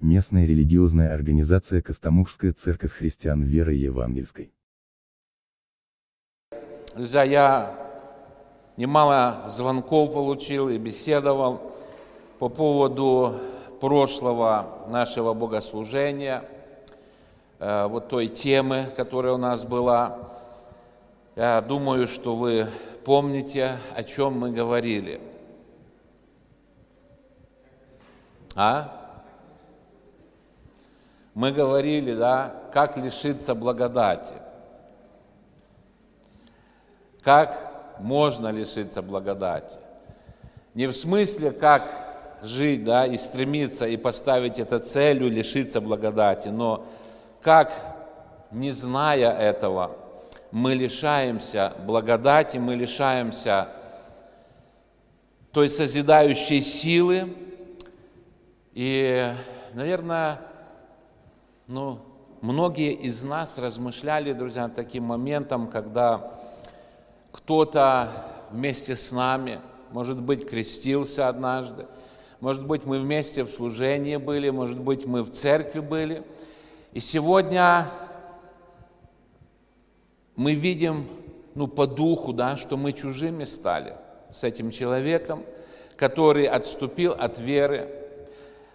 местная религиозная организация Костомукская церковь христиан веры евангельской. Друзья, я немало звонков получил и беседовал по поводу прошлого нашего богослужения, э, вот той темы, которая у нас была. Я думаю, что вы помните, о чем мы говорили. А? Мы говорили, да, как лишиться благодати. Как можно лишиться благодати? Не в смысле, как жить, да, и стремиться, и поставить это целью, лишиться благодати, но как, не зная этого, мы лишаемся благодати, мы лишаемся той созидающей силы. И, наверное, ну, многие из нас размышляли, друзья, над таким моментом, когда кто-то вместе с нами, может быть, крестился однажды, может быть, мы вместе в служении были, может быть, мы в церкви были. И сегодня мы видим, ну, по духу, да, что мы чужими стали с этим человеком, который отступил от веры,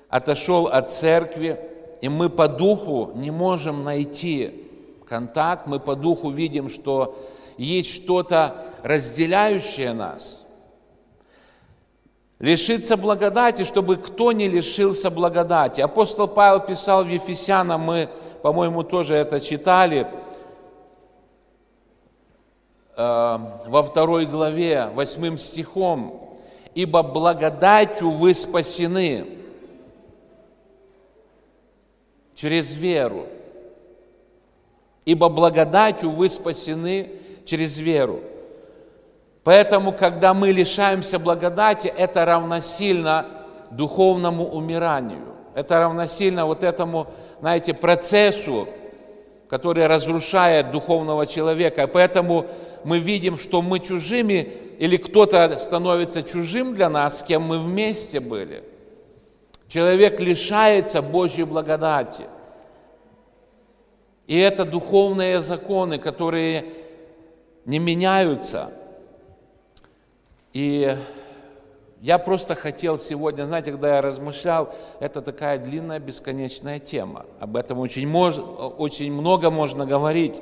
отошел от церкви, и мы по духу не можем найти контакт, мы по духу видим, что есть что-то разделяющее нас – лишиться благодати, чтобы кто не лишился благодати. Апостол Павел писал в Ефесянам, мы, по-моему, тоже это читали, э, во второй главе, восьмым стихом, «Ибо благодатью вы спасены через веру». Ибо благодатью вы спасены через веру. Поэтому, когда мы лишаемся благодати, это равносильно духовному умиранию. Это равносильно вот этому, знаете, процессу, который разрушает духовного человека. Поэтому мы видим, что мы чужими, или кто-то становится чужим для нас, с кем мы вместе были. Человек лишается Божьей благодати. И это духовные законы, которые не меняются – и я просто хотел сегодня, знаете, когда я размышлял, это такая длинная, бесконечная тема. Об этом очень, мож, очень много можно говорить.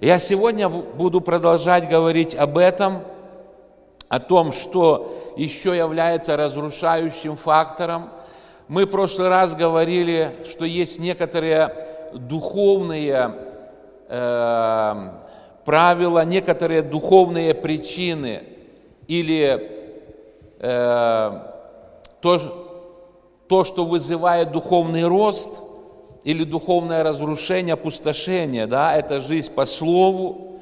Я сегодня буду продолжать говорить об этом, о том, что еще является разрушающим фактором. Мы в прошлый раз говорили, что есть некоторые духовные э, правила, некоторые духовные причины – или э, то, то, что вызывает духовный рост или духовное разрушение, опустошение, да, это жизнь по слову,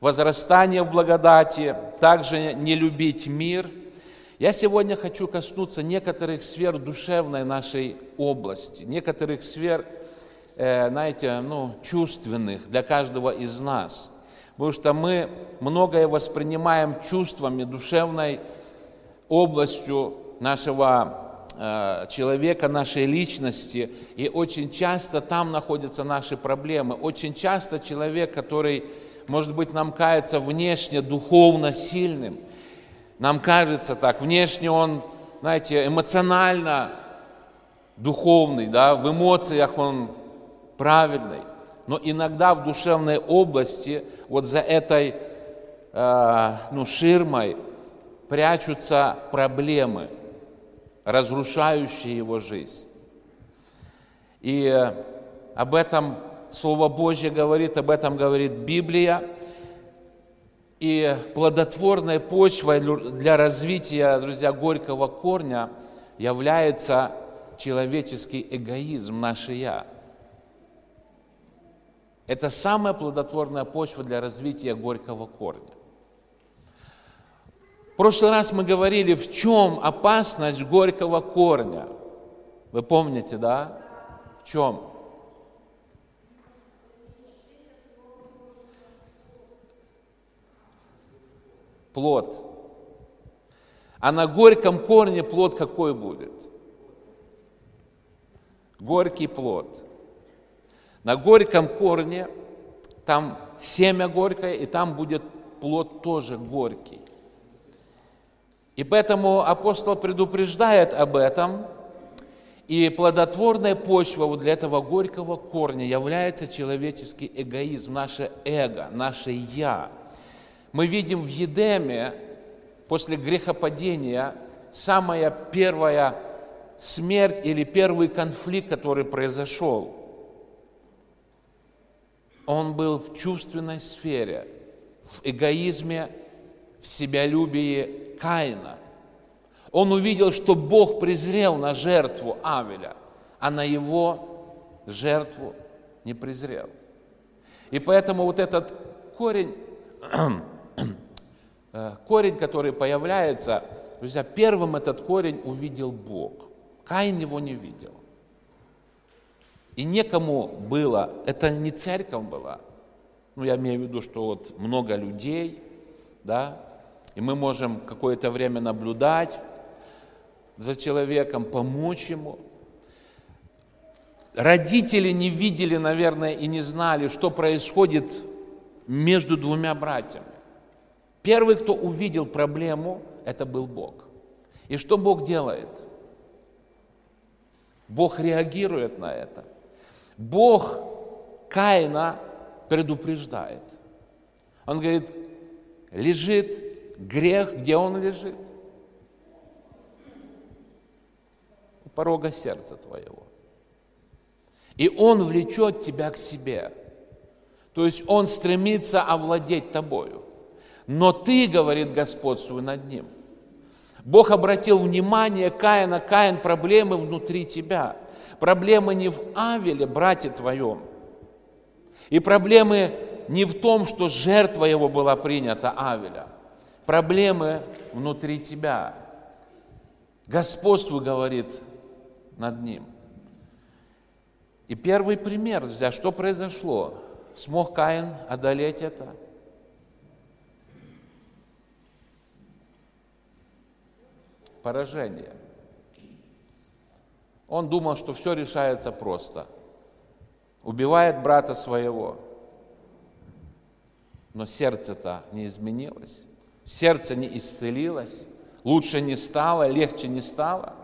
возрастание в благодати, также не любить мир. Я сегодня хочу коснуться некоторых сфер душевной нашей области, некоторых сфер, э, знаете, ну, чувственных для каждого из нас – Потому что мы многое воспринимаем чувствами, душевной областью нашего э, человека, нашей личности, и очень часто там находятся наши проблемы. Очень часто человек, который, может быть, нам кажется внешне духовно сильным, нам кажется так, внешне он, знаете, эмоционально духовный, да, в эмоциях он правильный, но иногда в душевной области, вот за этой э, ну, ширмой, прячутся проблемы, разрушающие его жизнь. И об этом Слово Божье говорит, об этом говорит Библия. И плодотворной почвой для развития, друзья, горького корня является человеческий эгоизм, наше «я». Это самая плодотворная почва для развития горького корня. В прошлый раз мы говорили, в чем опасность горького корня. Вы помните, да? В чем? Плод. А на горьком корне плод какой будет? горький плод. На горьком корне там семя горькое, и там будет плод тоже горький. И поэтому апостол предупреждает об этом, и плодотворная почва вот для этого горького корня является человеческий эгоизм, наше эго, наше «я». Мы видим в Едеме, после грехопадения, самая первая смерть или первый конфликт, который произошел. Он был в чувственной сфере, в эгоизме, в себялюбии Каина. Он увидел, что Бог презрел на жертву Авеля, а на его жертву не презрел. И поэтому вот этот корень, корень, который появляется, друзья, первым этот корень увидел Бог. Каин его не видел. И некому было, это не церковь была, ну я имею в виду, что вот много людей, да, и мы можем какое-то время наблюдать, за человеком, помочь ему. Родители не видели, наверное, и не знали, что происходит между двумя братьями. Первый, кто увидел проблему, это был Бог. И что Бог делает? Бог реагирует на это. Бог Каина предупреждает. Он говорит, лежит грех, где он лежит? порога сердца твоего. И Он влечет тебя к себе. То есть Он стремится овладеть тобою. Но ты, говорит, господствуй над ним. Бог обратил внимание Каина, Каин, проблемы внутри тебя. Проблемы не в Авеле, брате твоем. И проблемы не в том, что жертва его была принята, Авеля. Проблемы внутри тебя. Господствуй, говорит над ним. И первый пример, что произошло? Смог Каин одолеть это? Поражение. Он думал, что все решается просто. Убивает брата своего. Но сердце-то не изменилось. Сердце не исцелилось. Лучше не стало, легче не стало.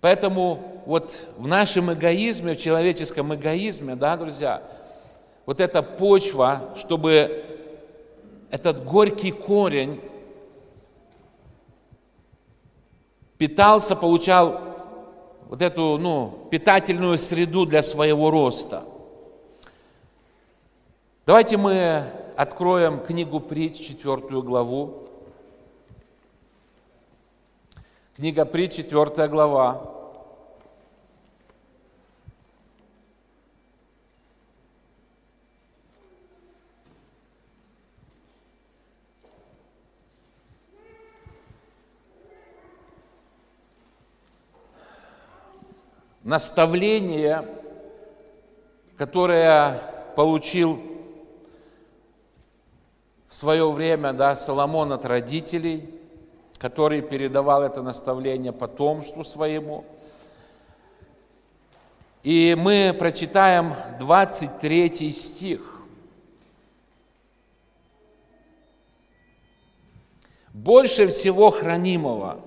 Поэтому вот в нашем эгоизме, в человеческом эгоизме, да, друзья, вот эта почва, чтобы этот горький корень питался, получал вот эту ну, питательную среду для своего роста. Давайте мы откроем книгу Притч, четвертую главу. Книга Притч, четвертая глава. Наставление, которое получил в свое время да, Соломон от родителей, который передавал это наставление потомству своему. И мы прочитаем 23 стих. Больше всего хранимого –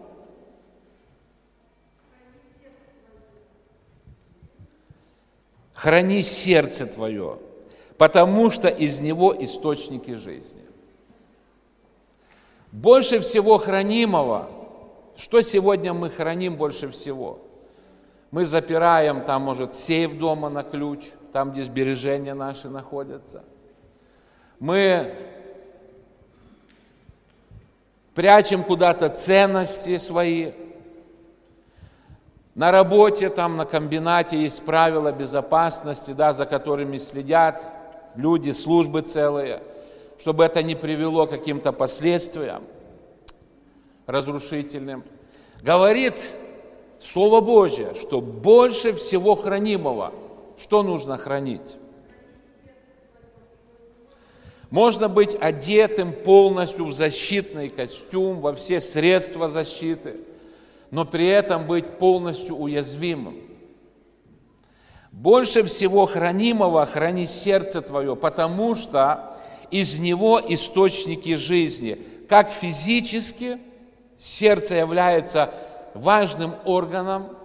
Храни сердце твое, потому что из него источники жизни. Больше всего хранимого, что сегодня мы храним больше всего? Мы запираем там, может, сейф дома на ключ, там, где сбережения наши находятся. Мы прячем куда-то ценности свои, на работе, там, на комбинате есть правила безопасности, да, за которыми следят люди, службы целые, чтобы это не привело к каким-то последствиям разрушительным. Говорит Слово Божье, что больше всего хранимого, что нужно хранить? Можно быть одетым полностью в защитный костюм, во все средства защиты – но при этом быть полностью уязвимым. Больше всего хранимого храни сердце твое, потому что из него источники жизни. Как физически сердце является важным органом,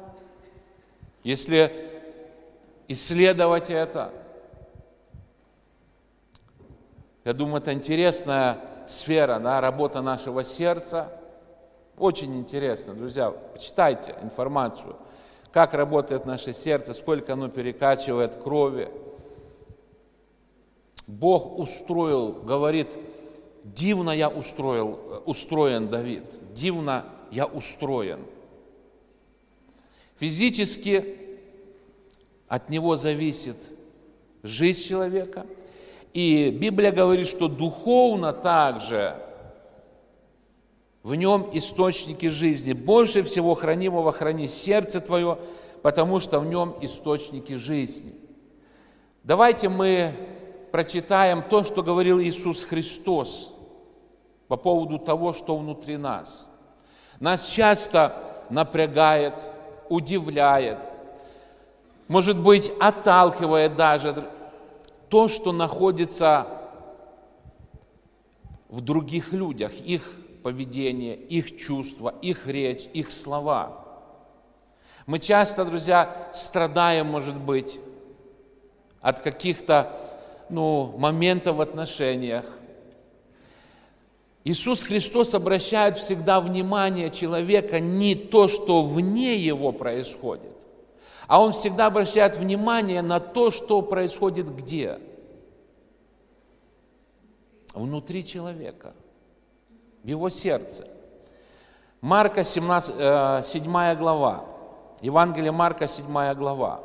если исследовать это. Я думаю, это интересная сфера, да, работа нашего сердца. Очень интересно, друзья, почитайте информацию, как работает наше сердце, сколько оно перекачивает крови. Бог устроил, говорит, дивно я устроил, устроен Давид, дивно я устроен. Физически от него зависит жизнь человека. И Библия говорит, что духовно также в нем источники жизни. Больше всего хранимого храни сердце твое, потому что в нем источники жизни. Давайте мы прочитаем то, что говорил Иисус Христос по поводу того, что внутри нас. Нас часто напрягает, удивляет, может быть, отталкивает даже то, что находится в других людях, их поведение, их чувства, их речь, их слова. Мы часто, друзья, страдаем, может быть, от каких-то ну, моментов в отношениях. Иисус Христос обращает всегда внимание человека не то, что вне его происходит, а Он всегда обращает внимание на то, что происходит где? Внутри человека, в его сердце. Марка 17, 7 э, глава, Евангелие Марка 7 глава.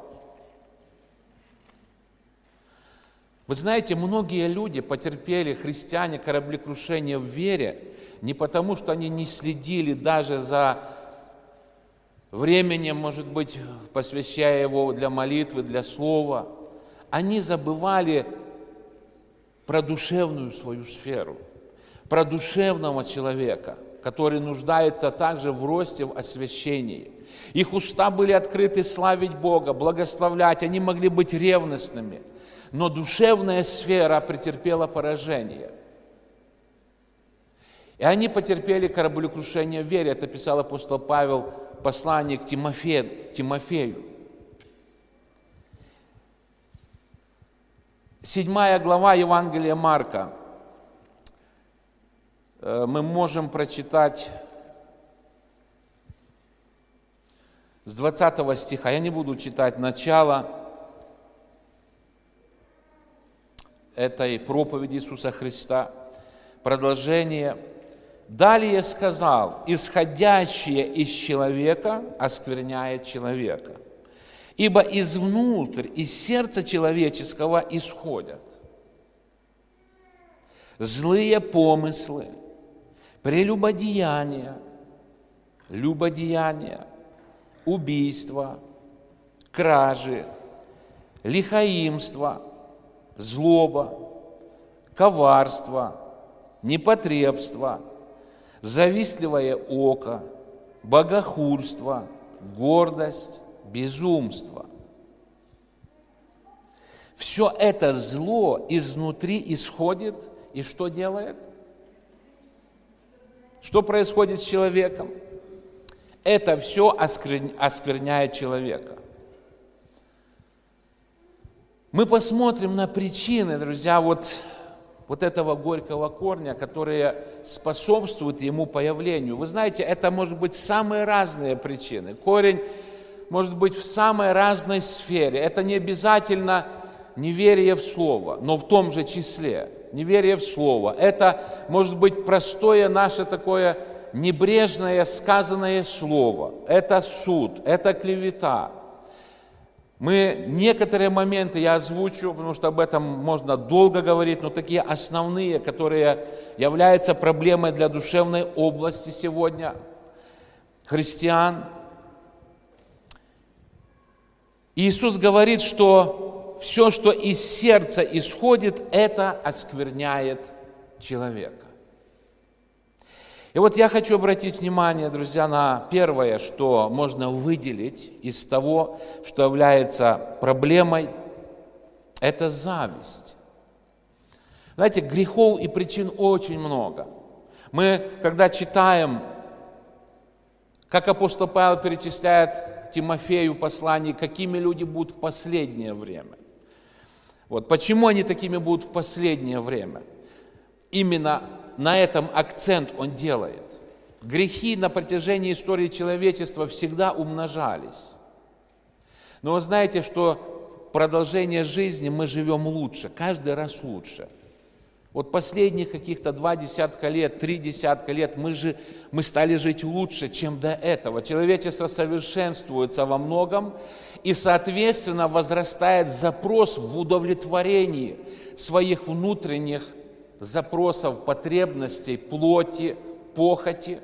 Вы знаете, многие люди потерпели, христиане, кораблекрушение в вере, не потому, что они не следили даже за временем, может быть, посвящая его для молитвы, для слова, они забывали про душевную свою сферу, про душевного человека, который нуждается также в росте, в освящении. Их уста были открыты славить Бога, благословлять, они могли быть ревностными, но душевная сфера претерпела поражение – и они потерпели кораблекрушение в вере. Это писал апостол Павел послание к Тимофею. Тимофею. Седьмая глава Евангелия Марка. Э, мы можем прочитать с 20 стиха. Я не буду читать начало этой проповеди Иисуса Христа. Продолжение – Далее сказал, исходящее из человека оскверняет человека. Ибо изнутрь, из сердца человеческого исходят злые помыслы, прелюбодеяния, любодеяния, убийства, кражи, лихаимство, злоба, коварство, непотребство – завистливое око, богохульство, гордость, безумство. Все это зло изнутри исходит и что делает? Что происходит с человеком? Это все оскверняет человека. Мы посмотрим на причины, друзья, вот вот этого горького корня, которые способствуют ему появлению. Вы знаете, это может быть самые разные причины. Корень может быть в самой разной сфере. Это не обязательно неверие в Слово, но в том же числе. Неверие в Слово. Это может быть простое наше такое небрежное сказанное Слово. Это суд, это клевета, мы некоторые моменты я озвучу, потому что об этом можно долго говорить, но такие основные, которые являются проблемой для душевной области сегодня христиан. Иисус говорит, что все, что из сердца исходит, это оскверняет человека. И вот я хочу обратить внимание, друзья, на первое, что можно выделить из того, что является проблемой, это зависть. Знаете, грехов и причин очень много. Мы, когда читаем, как апостол Павел перечисляет Тимофею послание, какими люди будут в последнее время. Вот почему они такими будут в последнее время? Именно на этом акцент он делает. Грехи на протяжении истории человечества всегда умножались. Но вы знаете, что продолжение жизни мы живем лучше, каждый раз лучше. Вот последних каких-то два десятка лет, три десятка лет мы, же, мы стали жить лучше, чем до этого. Человечество совершенствуется во многом, и, соответственно, возрастает запрос в удовлетворении своих внутренних запросов, потребностей, плоти, похоти.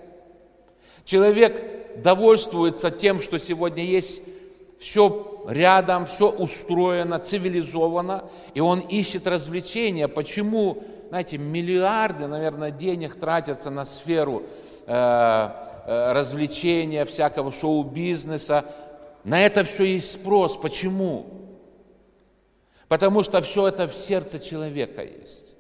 Человек довольствуется тем, что сегодня есть все рядом, все устроено, цивилизовано, и он ищет развлечения. Почему, знаете, миллиарды, наверное, денег тратятся на сферу э, э, развлечения, всякого шоу-бизнеса? На это все есть спрос. Почему? Потому что все это в сердце человека есть.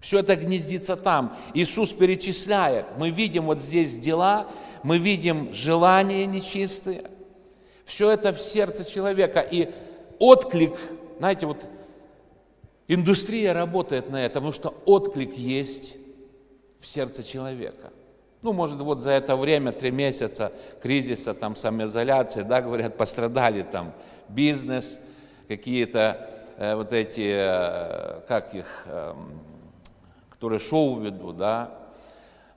Все это гнездится там. Иисус перечисляет. Мы видим вот здесь дела, мы видим желания нечистые. Все это в сердце человека. И отклик, знаете, вот индустрия работает на это, потому что отклик есть в сердце человека. Ну, может, вот за это время, три месяца кризиса, там, самоизоляции, да, говорят, пострадали там бизнес, какие-то э, вот эти, э, как их, э, которые шоу ведут, да,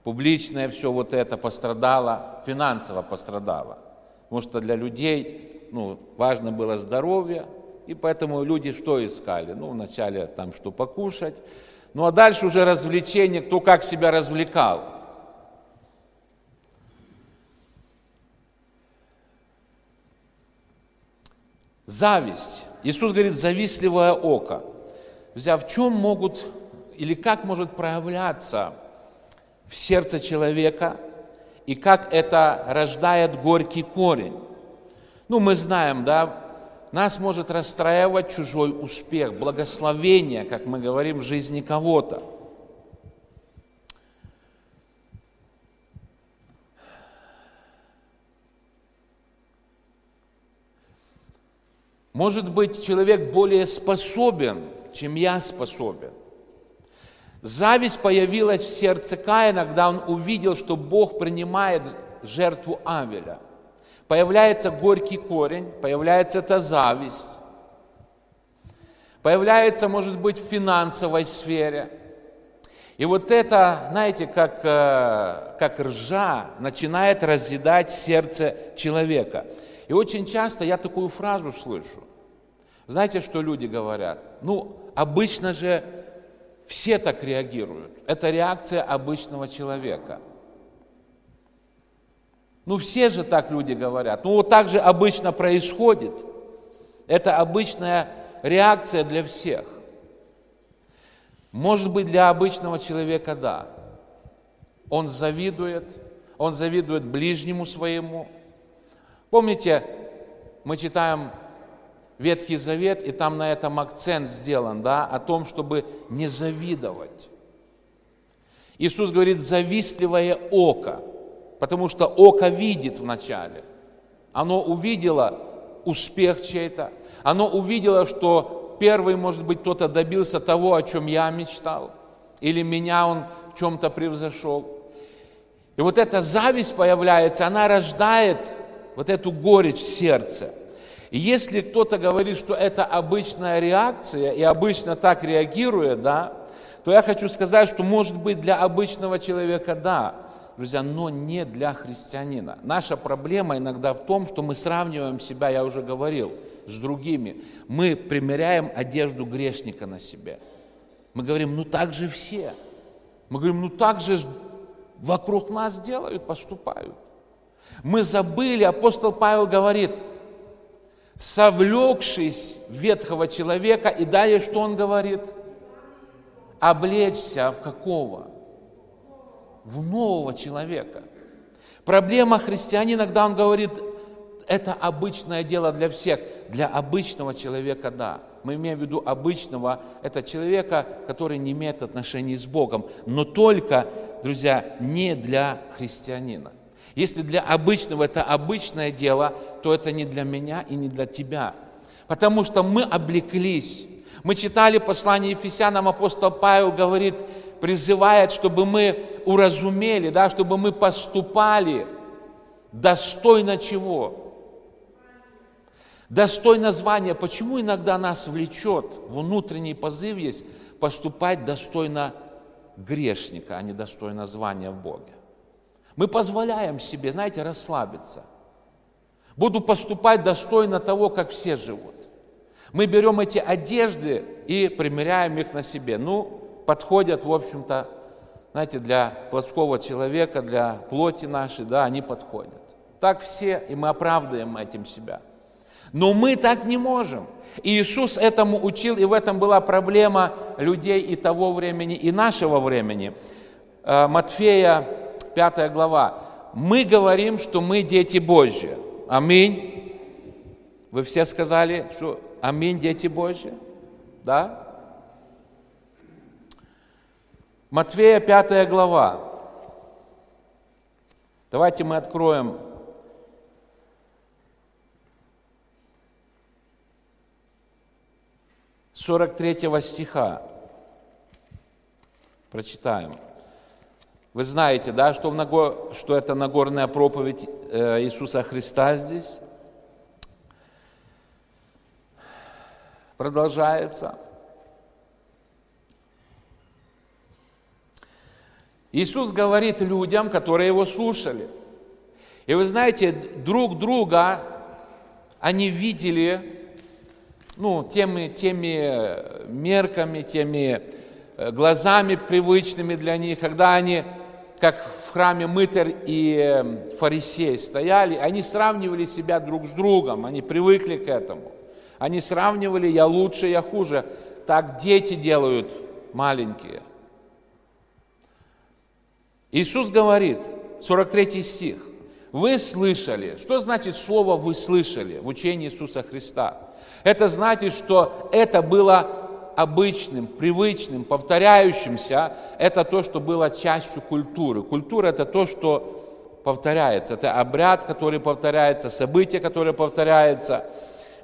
публичное все вот это пострадало, финансово пострадало. Потому что для людей ну, важно было здоровье, и поэтому люди что искали? Ну, вначале там что покушать, ну а дальше уже развлечение, кто как себя развлекал. Зависть. Иисус говорит, завистливое око. Друзья, в чем могут или как может проявляться в сердце человека и как это рождает горький корень. Ну, мы знаем, да, нас может расстраивать чужой успех, благословение, как мы говорим, в жизни кого-то. Может быть, человек более способен, чем я способен. Зависть появилась в сердце Каина, когда он увидел, что Бог принимает жертву Авеля. Появляется горький корень, появляется эта зависть. Появляется, может быть, в финансовой сфере. И вот это, знаете, как, э, как ржа начинает разъедать сердце человека. И очень часто я такую фразу слышу. Знаете, что люди говорят? Ну, обычно же все так реагируют. Это реакция обычного человека. Ну, все же так люди говорят. Ну, вот так же обычно происходит. Это обычная реакция для всех. Может быть, для обычного человека – да. Он завидует, он завидует ближнему своему. Помните, мы читаем Ветхий Завет, и там на этом акцент сделан, да, о том, чтобы не завидовать. Иисус говорит, завистливое око, потому что око видит вначале. Оно увидело успех чей-то, оно увидело, что первый, может быть, кто-то добился того, о чем я мечтал, или меня он в чем-то превзошел. И вот эта зависть появляется, она рождает вот эту горечь в сердце – и если кто-то говорит, что это обычная реакция и обычно так реагирует, да, то я хочу сказать, что может быть для обычного человека да, друзья, но не для христианина. Наша проблема иногда в том, что мы сравниваем себя, я уже говорил, с другими. Мы примеряем одежду грешника на себе. Мы говорим, ну так же все. Мы говорим, ну так же вокруг нас делают, поступают. Мы забыли, апостол Павел говорит, совлекшись ветхого человека, и далее что он говорит? Облечься в какого? в нового человека. Проблема христианина, иногда он говорит, это обычное дело для всех. Для обычного человека – да. Мы имеем в виду обычного, это человека, который не имеет отношений с Богом. Но только, друзья, не для христианина. Если для обычного это обычное дело, то это не для меня и не для тебя. Потому что мы облеклись. Мы читали послание Ефесянам, апостол Павел говорит, призывает, чтобы мы уразумели, да, чтобы мы поступали достойно чего? Достойно звания. Почему иногда нас влечет, внутренний позыв есть, поступать достойно грешника, а не достойно звания в Боге? Мы позволяем себе, знаете, расслабиться. Буду поступать достойно того, как все живут. Мы берем эти одежды и примеряем их на себе. Ну, подходят, в общем-то, знаете, для плотского человека, для плоти нашей, да, они подходят. Так все, и мы оправдываем этим себя. Но мы так не можем. И Иисус этому учил, и в этом была проблема людей и того времени, и нашего времени. Э, Матфея, 5 глава. Мы говорим, что мы дети Божьи. Аминь. Вы все сказали, что аминь, дети Божьи? Да? Матфея 5 глава. Давайте мы откроем сорок третьего стиха. Прочитаем. Вы знаете, да, что, в Нагор... что это Нагорная проповедь э, Иисуса Христа здесь. Продолжается. Иисус говорит людям, которые его слушали. И вы знаете, друг друга они видели ну, теми, теми мерками, теми э, глазами привычными для них, когда они, как в храме мытарь и э, фарисей стояли, они сравнивали себя друг с другом, они привыкли к этому. Они сравнивали «я лучше, я хуже». Так дети делают маленькие – Иисус говорит, 43 стих, вы слышали. Что значит слово «вы слышали» в учении Иисуса Христа? Это значит, что это было обычным, привычным, повторяющимся. Это то, что было частью культуры. Культура – это то, что повторяется. Это обряд, который повторяется, событие, которое повторяется,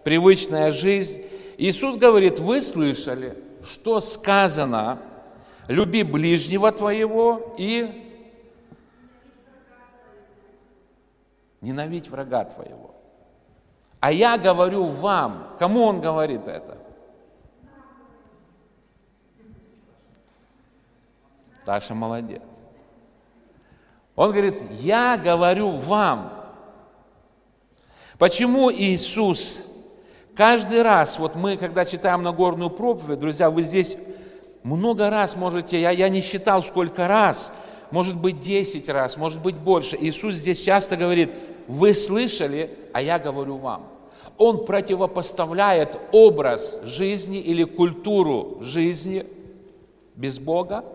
привычная жизнь. Иисус говорит, вы слышали, что сказано, люби ближнего твоего и ненавидь врага твоего. А я говорю вам, кому он говорит это? Таша молодец. Он говорит, я говорю вам. Почему Иисус каждый раз, вот мы, когда читаем Нагорную проповедь, друзья, вы здесь много раз можете, я, я не считал сколько раз, может быть 10 раз, может быть больше. Иисус здесь часто говорит, вы слышали, а я говорю вам. Он противопоставляет образ жизни или культуру жизни без Бога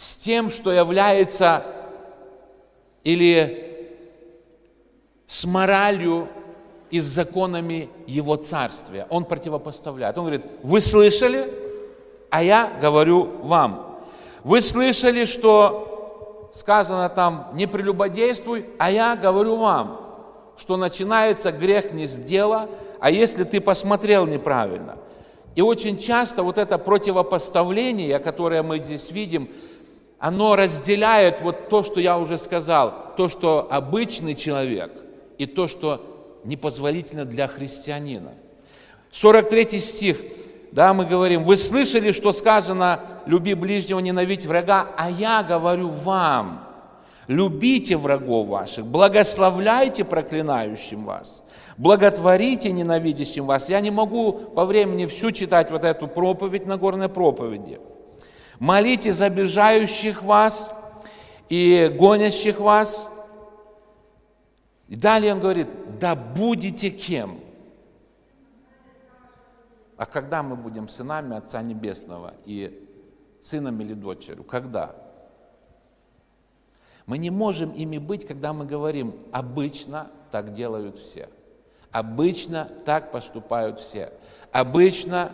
с тем, что является или с моралью и с законами Его Царствия. Он противопоставляет. Он говорит, вы слышали, а я говорю вам. Вы слышали, что сказано там, не прелюбодействуй, а я говорю вам, что начинается грех не с дела, а если ты посмотрел неправильно. И очень часто вот это противопоставление, которое мы здесь видим, оно разделяет вот то, что я уже сказал, то, что обычный человек, и то, что непозволительно для христианина. 43 стих да, мы говорим, вы слышали, что сказано, люби ближнего, ненавидь врага, а я говорю вам, любите врагов ваших, благословляйте проклинающим вас, благотворите ненавидящим вас. Я не могу по времени всю читать вот эту проповедь на горной проповеди. Молите за обижающих вас и гонящих вас. И далее он говорит, да будете кем? А когда мы будем сынами Отца Небесного и сыном или дочерью? Когда? Мы не можем ими быть, когда мы говорим, обычно так делают все. Обычно так поступают все. Обычно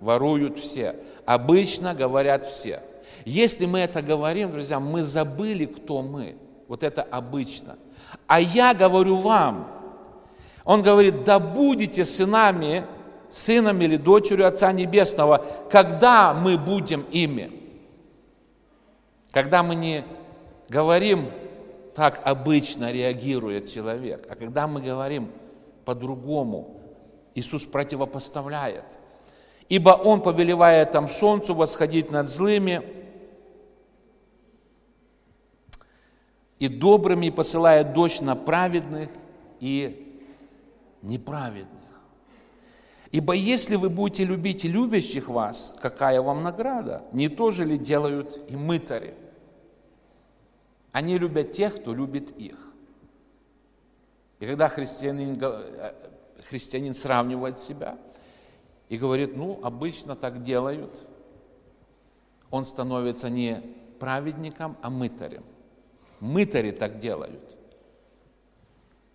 воруют все. Обычно говорят все. Если мы это говорим, друзья, мы забыли, кто мы. Вот это обычно. А я говорю вам, он говорит, да будете сынами, сыном или дочерью Отца Небесного, когда мы будем ими. Когда мы не говорим так обычно реагирует человек, а когда мы говорим по-другому, Иисус противопоставляет. Ибо Он повелевает там солнцу восходить над злыми и добрыми, посылает дождь на праведных и неправедных. Ибо если вы будете любить любящих вас, какая вам награда? Не то же ли делают и мытари? Они любят тех, кто любит их. И когда христианин, э, христианин сравнивает себя и говорит, ну, обычно так делают, он становится не праведником, а мытарем. Мытари так делают.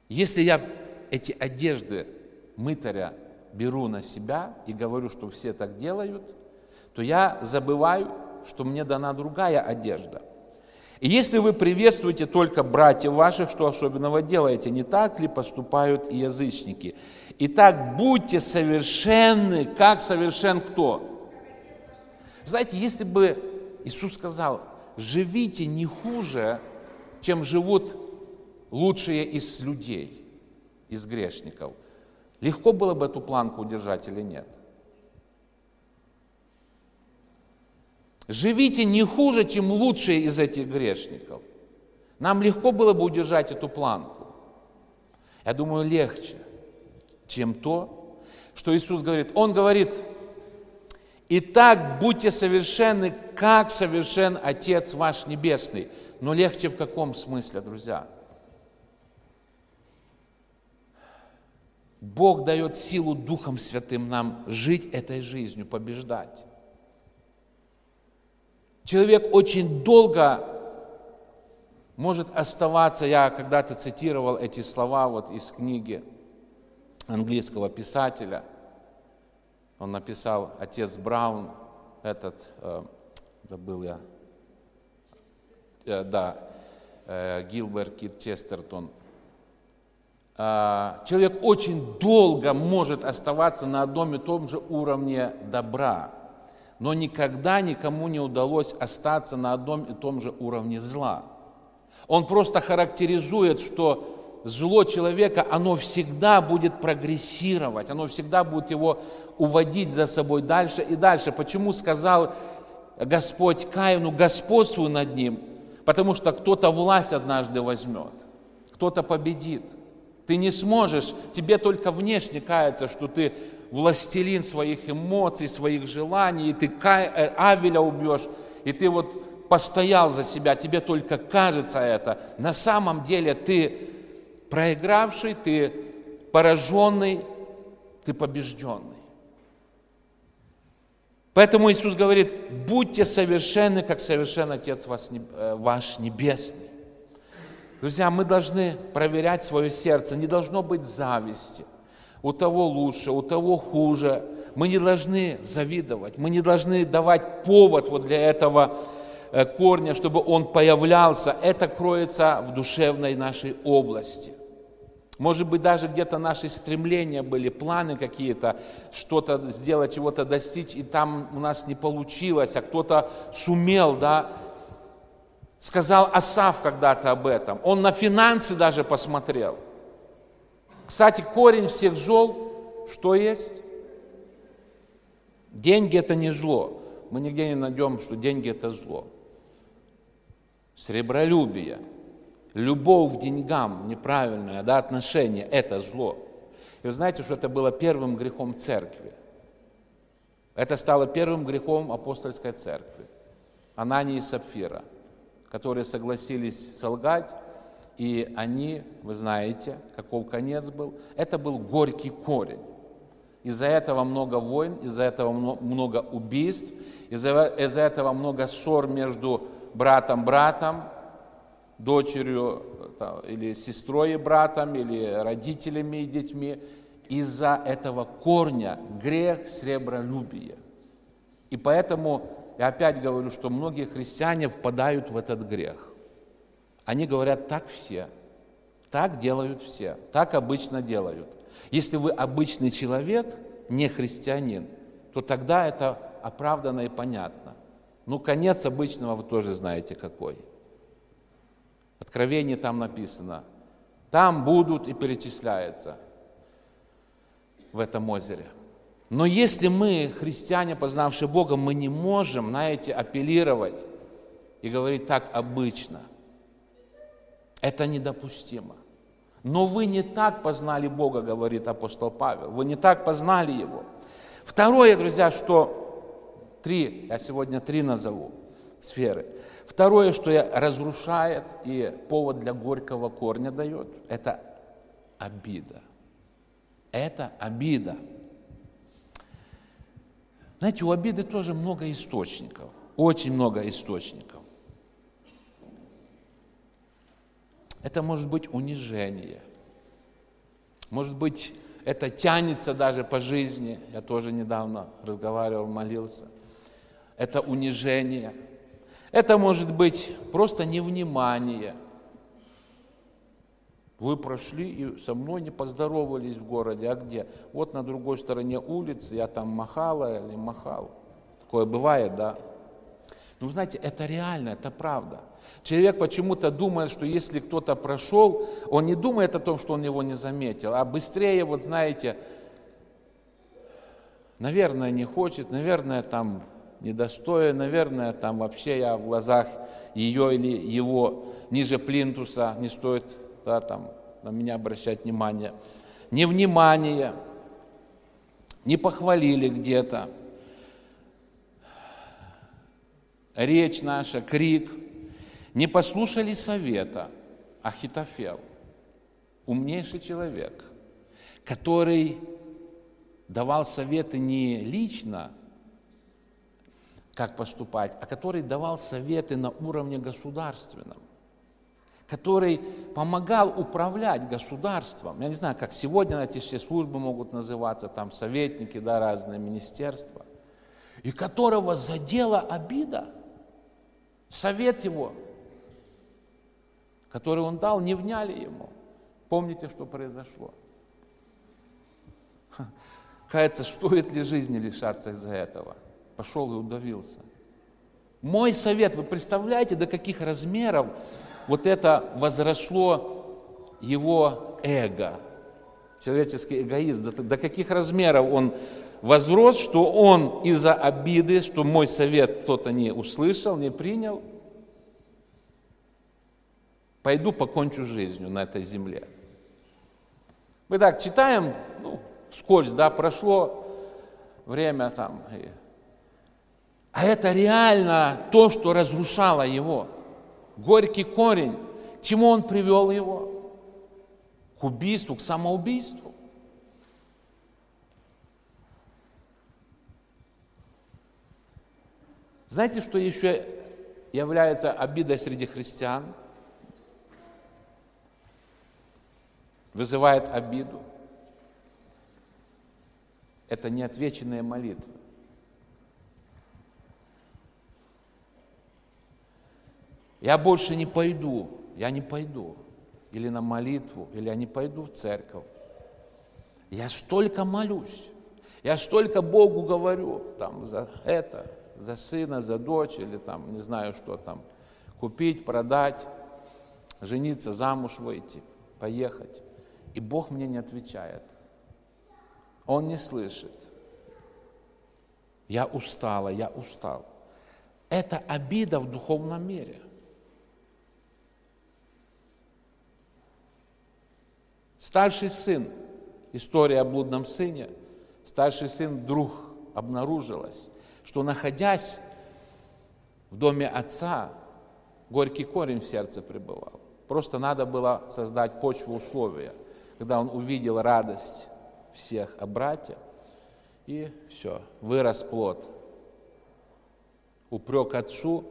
Если я эти одежды мытаря беру на себя и говорю, что все так делают, то я забываю, что мне дана другая одежда. И если вы приветствуете только братьев ваших, что особенного делаете, не так ли поступают и язычники? Итак, будьте совершенны, как совершен кто? Знаете, если бы Иисус сказал, живите не хуже, чем живут лучшие из людей, из грешников, Легко было бы эту планку удержать или нет? Живите не хуже, чем лучшие из этих грешников. Нам легко было бы удержать эту планку. Я думаю, легче, чем то, что Иисус говорит. Он говорит, «Итак, будьте совершенны, как совершен Отец ваш Небесный». Но легче в каком смысле, друзья? Бог дает силу Духом Святым нам жить этой жизнью, побеждать. Человек очень долго может оставаться, я когда-то цитировал эти слова вот из книги английского писателя, он написал «Отец Браун», этот, э, забыл я, э, да, э, Гилбер Кит Честертон – а, человек очень долго может оставаться на одном и том же уровне добра, но никогда никому не удалось остаться на одном и том же уровне зла. Он просто характеризует, что зло человека, оно всегда будет прогрессировать, оно всегда будет его уводить за собой дальше и дальше. Почему сказал Господь Каину, господствуй над ним? Потому что кто-то власть однажды возьмет, кто-то победит – ты не сможешь, тебе только внешне кается, что ты властелин своих эмоций, своих желаний, и ты э, Авеля убьешь, и ты вот постоял за себя, тебе только кажется это. На самом деле ты проигравший, ты пораженный, ты побежденный. Поэтому Иисус говорит, будьте совершенны, как совершен Отец э, ваш Небесный. Друзья, мы должны проверять свое сердце, не должно быть зависти. У того лучше, у того хуже. Мы не должны завидовать, мы не должны давать повод вот для этого э, корня, чтобы он появлялся. Это кроется в душевной нашей области. Может быть, даже где-то наши стремления были, планы какие-то, что-то сделать, чего-то достичь, и там у нас не получилось, а кто-то сумел, да, Сказал Асав когда-то об этом. Он на финансы даже посмотрел. Кстати, корень всех зол, что есть? Деньги это не зло. Мы нигде не найдем, что деньги это зло. Сребролюбие, любовь к деньгам, неправильное да, отношение – это зло. И вы знаете, что это было первым грехом церкви. Это стало первым грехом апостольской церкви. Анании и Сапфира – которые согласились солгать, и они, вы знаете, каков конец был, это был горький корень. Из-за этого много войн, из-за этого много убийств, из-за из этого много ссор между братом-братом, дочерью там, или сестрой и братом, или родителями и детьми, из-за этого корня грех сребролюбия. И поэтому я опять говорю, что многие христиане впадают в этот грех. Они говорят, так все, так делают все, так обычно делают. Если вы обычный человек, не христианин, то тогда это оправдано и понятно. Ну, конец обычного вы тоже знаете какой. Откровение там написано. Там будут и перечисляется в этом озере. Но если мы, христиане, познавшие Бога, мы не можем, знаете, апеллировать и говорить так обычно. Это недопустимо. Но вы не так познали Бога, говорит апостол Павел. Вы не так познали Его. Второе, друзья, что три, я сегодня три назову сферы. Второе, что разрушает и повод для горького корня дает, это обида. Это обида. Знаете, у обиды тоже много источников, очень много источников. Это может быть унижение, может быть, это тянется даже по жизни. Я тоже недавно разговаривал, молился. Это унижение. Это может быть просто невнимание. Вы прошли и со мной не поздоровались в городе, а где? Вот на другой стороне улицы, я там махала или махал. Такое бывает, да? Ну, знаете, это реально, это правда. Человек почему-то думает, что если кто-то прошел, он не думает о том, что он его не заметил, а быстрее, вот знаете, наверное, не хочет, наверное, там недостоин, наверное, там вообще я в глазах ее или его ниже плинтуса не стоит да, там, на меня обращать внимание. Невнимание, не похвалили где-то. Речь наша, крик. Не послушали совета. Ахитофел, умнейший человек, который давал советы не лично, как поступать, а который давал советы на уровне государственном который помогал управлять государством. Я не знаю, как сегодня эти все службы могут называться, там советники, да, разные министерства, и которого задела обида. Совет его, который он дал, не вняли ему. Помните, что произошло? Кажется, стоит ли жизни лишаться из-за этого? Пошел и удавился. Мой совет, вы представляете, до каких размеров вот это возросло его эго, человеческий эгоизм, до, до каких размеров он возрос, что он из-за обиды, что мой совет кто-то не услышал, не принял, пойду покончу жизнью на этой земле. Мы так читаем, ну, вскользь, да, прошло время там. А это реально то, что разрушало его – горький корень. К чему он привел его? К убийству, к самоубийству. Знаете, что еще является обидой среди христиан? Вызывает обиду. Это неотвеченные молитвы. Я больше не пойду, я не пойду. Или на молитву, или я не пойду в церковь. Я столько молюсь, я столько Богу говорю там за это, за сына, за дочь, или там не знаю что там, купить, продать, жениться, замуж выйти, поехать. И Бог мне не отвечает. Он не слышит. Я устала, я устал. Это обида в духовном мире. Старший сын, история о блудном сыне, старший сын вдруг обнаружилось, что находясь в доме отца, горький корень в сердце пребывал. Просто надо было создать почву условия, когда он увидел радость всех о брате, и все, вырос плод. Упрек отцу.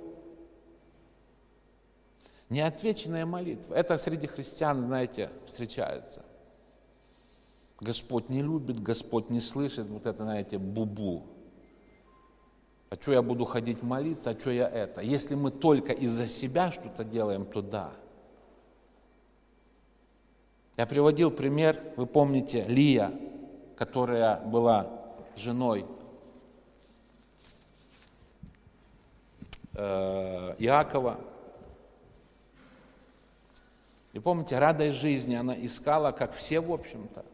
Неотвеченная молитва. Это среди христиан, знаете, встречается. Господь не любит, Господь не слышит, вот это, знаете, бубу. А что я буду ходить молиться, а что я это? Если мы только из-за себя что-то делаем, то да. Я приводил пример, вы помните, Лия, которая была женой э, Иакова. И помните, радость жизни она искала, как все, в общем-то.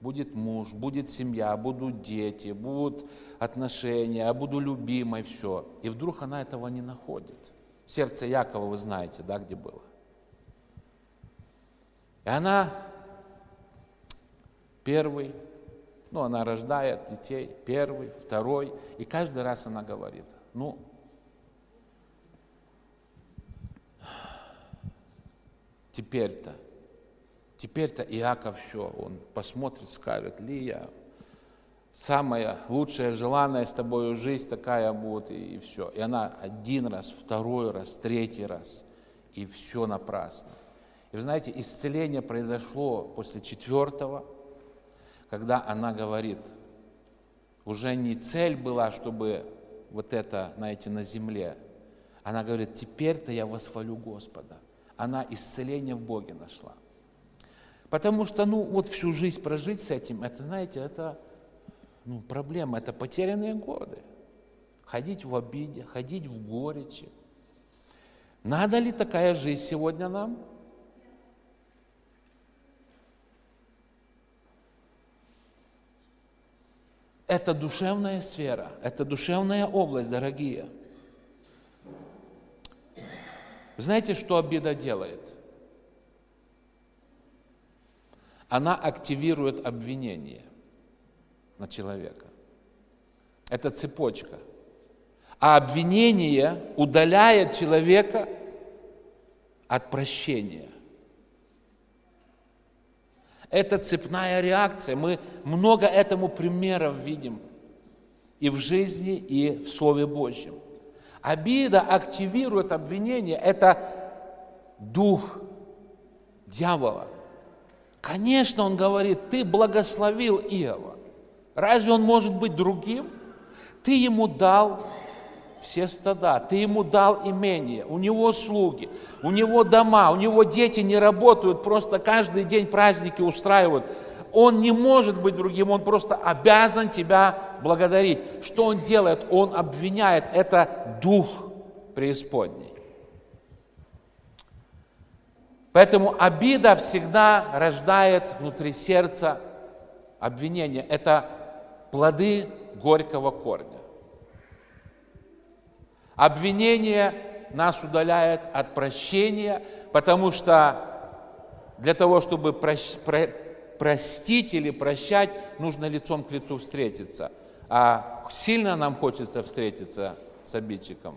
Будет муж, будет семья, будут дети, будут отношения, я буду любимой, все. И вдруг она этого не находит. Сердце Якова, вы знаете, да, где было. И она первый, ну, она рождает детей, первый, второй, и каждый раз она говорит, ну, теперь-то, теперь-то Иаков все, он посмотрит, скажет, Лия, самая лучшая, желанная с тобой жизнь такая будет, и, и все. И она один раз, второй раз, третий раз, и все напрасно. И вы знаете, исцеление произошло после четвертого, когда она говорит, уже не цель была, чтобы вот это, знаете, на земле. Она говорит, теперь-то я восхвалю Господа. Она исцеление в Боге нашла. Потому что, ну, вот всю жизнь прожить с этим, это, знаете, это ну, проблема, это потерянные годы. Ходить в обиде, ходить в горечи. Надо ли такая жизнь сегодня нам? Это душевная сфера, это душевная область, дорогие. Знаете, что обида делает? Она активирует обвинение на человека. Это цепочка. А обвинение удаляет человека от прощения. Это цепная реакция. Мы много этому примеров видим и в жизни, и в Слове Божьем. Обида активирует обвинение. Это дух дьявола. Конечно, он говорит, ты благословил Иова. Разве он может быть другим? Ты ему дал все стада, ты ему дал имение, у него слуги, у него дома, у него дети не работают, просто каждый день праздники устраивают. Он не может быть другим, он просто обязан тебя благодарить. Что он делает? Он обвиняет. Это дух преисподней. Поэтому обида всегда рождает внутри сердца обвинение. Это плоды горького корня. Обвинение нас удаляет от прощения, потому что для того, чтобы простить или прощать, нужно лицом к лицу встретиться. А сильно нам хочется встретиться с обидчиком.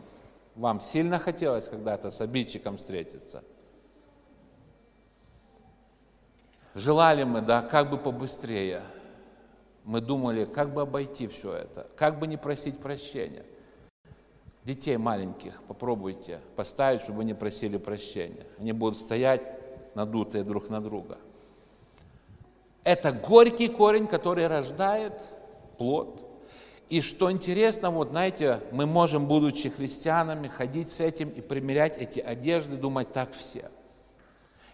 Вам сильно хотелось когда-то с обидчиком встретиться? Желали мы, да, как бы побыстрее. Мы думали, как бы обойти все это, как бы не просить прощения. Детей маленьких попробуйте поставить, чтобы они просили прощения. Они будут стоять надутые друг на друга. Это горький корень, который рождает плод. И что интересно, вот знаете, мы можем, будучи христианами, ходить с этим и примерять эти одежды, думать так все.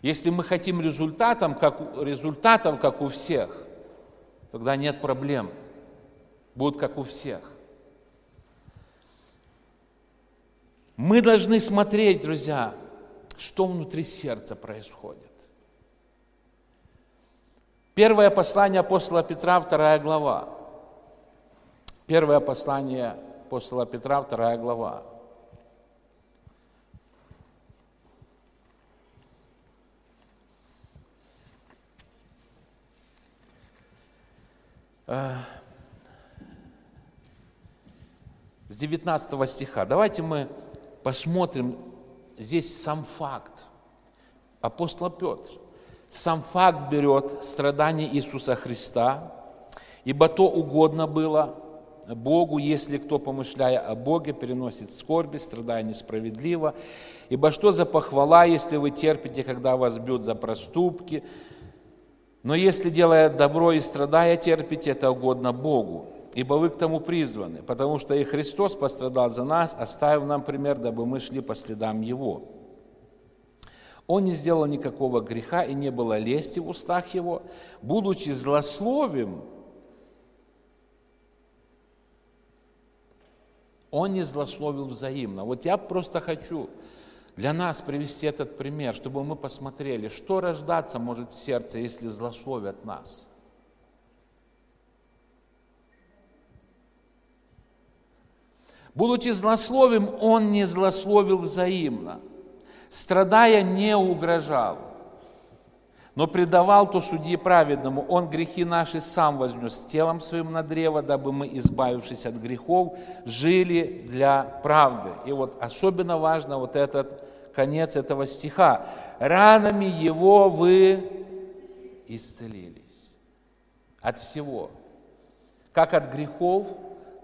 Если мы хотим результатом, как, результатов, как у всех, тогда нет проблем. Будут как у всех. Мы должны смотреть, друзья, что внутри сердца происходит. Первое послание апостола Петра, вторая глава. Первое послание апостола Петра, вторая глава. С 19 стиха. Давайте мы посмотрим здесь сам факт. Апостол Петр сам факт берет страдания Иисуса Христа, ибо то угодно было Богу, если кто, помышляя о Боге, переносит скорби, страдая несправедливо. Ибо что за похвала, если вы терпите, когда вас бьют за проступки? Но если, делая добро и страдая, терпите, это угодно Богу. Ибо вы к тому призваны, потому что и Христос пострадал за нас, оставив нам пример, дабы мы шли по следам Его. Он не сделал никакого греха, и не было лести в устах Его, будучи злословим, Он не злословил взаимно. Вот я просто хочу для нас привести этот пример, чтобы мы посмотрели, что рождаться может в сердце, если злословят нас. Будучи злословим, он не злословил взаимно, страдая не угрожал но предавал то судье праведному. Он грехи наши сам вознес телом своим на древо, дабы мы, избавившись от грехов, жили для правды. И вот особенно важно вот этот конец этого стиха. Ранами его вы исцелились. От всего. Как от грехов,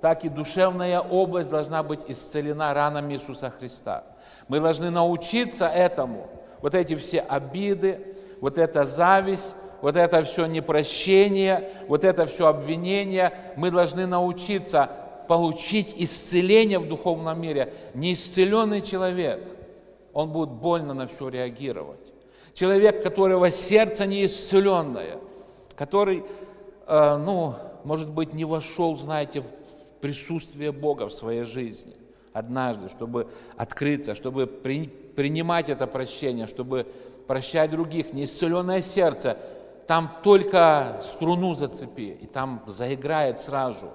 так и душевная область должна быть исцелена ранами Иисуса Христа. Мы должны научиться этому. Вот эти все обиды, вот эта зависть, вот это все непрощение, вот это все обвинение, мы должны научиться получить исцеление в духовном мире. Неисцеленный человек, он будет больно на все реагировать. Человек, которого сердце неисцеленное, который, э, ну, может быть, не вошел, знаете, в присутствие Бога в своей жизни однажды, чтобы открыться, чтобы при, принимать это прощение, чтобы прощать других, неисцеленное сердце, там только струну зацепи, и там заиграет сразу.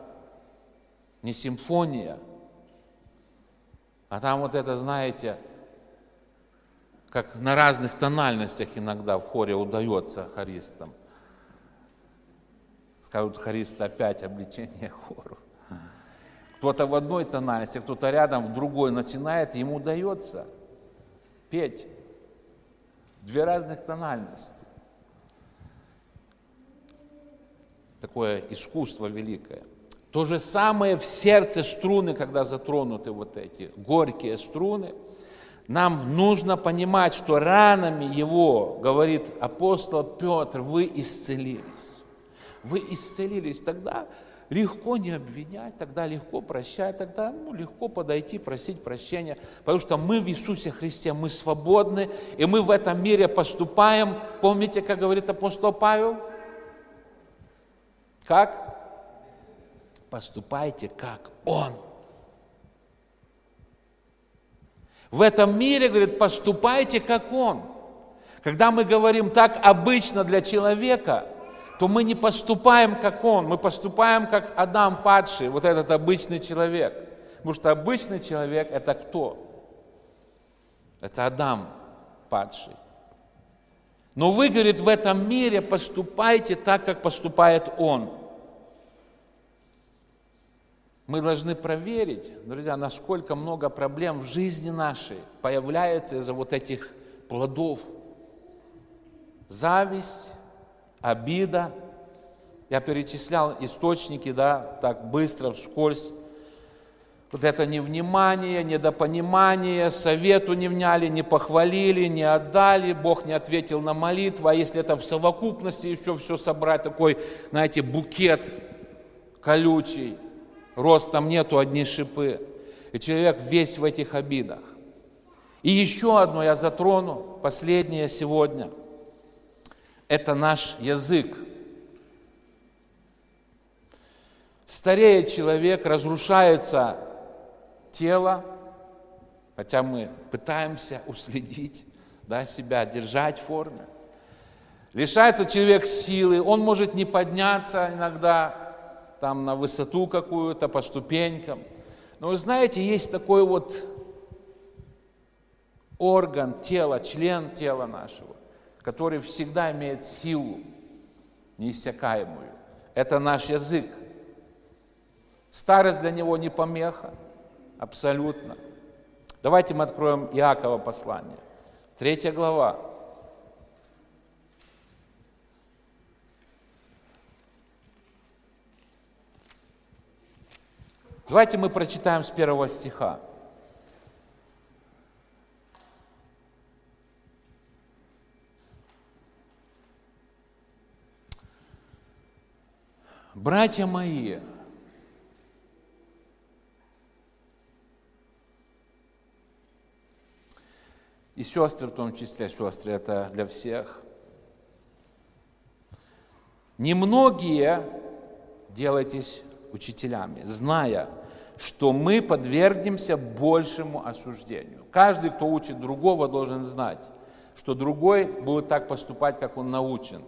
Не симфония, а там вот это, знаете, как на разных тональностях иногда в хоре удается хористам. Скажут хористы опять обличение хору. Кто-то в одной тональности, кто-то рядом, в другой начинает, ему удается петь. Две разных тональности. Такое искусство великое. То же самое в сердце струны, когда затронуты вот эти горькие струны. Нам нужно понимать, что ранами его, говорит апостол Петр, вы исцелились. Вы исцелились тогда, легко не обвинять, тогда легко прощать, тогда ну, легко подойти, просить прощения, потому что мы в Иисусе Христе, мы свободны, и мы в этом мире поступаем, помните, как говорит апостол Павел? Как? Поступайте, как Он. В этом мире, говорит, поступайте, как Он. Когда мы говорим так обычно для человека – то мы не поступаем, как он, мы поступаем, как Адам падший, вот этот обычный человек. Потому что обычный человек – это кто? Это Адам падший. Но вы, говорит, в этом мире поступайте так, как поступает он. Мы должны проверить, друзья, насколько много проблем в жизни нашей появляется из-за вот этих плодов. Зависть, обида. Я перечислял источники, да, так быстро, вскользь. Вот это невнимание, недопонимание, совету не вняли, не похвалили, не отдали, Бог не ответил на молитву, а если это в совокупности еще все собрать, такой, знаете, букет колючий, ростом нету, одни шипы. И человек весь в этих обидах. И еще одно я затрону, последнее сегодня – это наш язык. Стареет человек, разрушается тело, хотя мы пытаемся уследить да, себя, держать в форме. Лишается человек силы, он может не подняться иногда там на высоту какую-то, по ступенькам. Но вы знаете, есть такой вот орган тела, член тела нашего, который всегда имеет силу неиссякаемую. Это наш язык. Старость для него не помеха, абсолютно. Давайте мы откроем Иакова послание. Третья глава. Давайте мы прочитаем с первого стиха. Братья мои, и сестры в том числе, сестры, это для всех. Немногие делайтесь учителями, зная, что мы подвергнемся большему осуждению. Каждый, кто учит другого, должен знать, что другой будет так поступать, как он научен,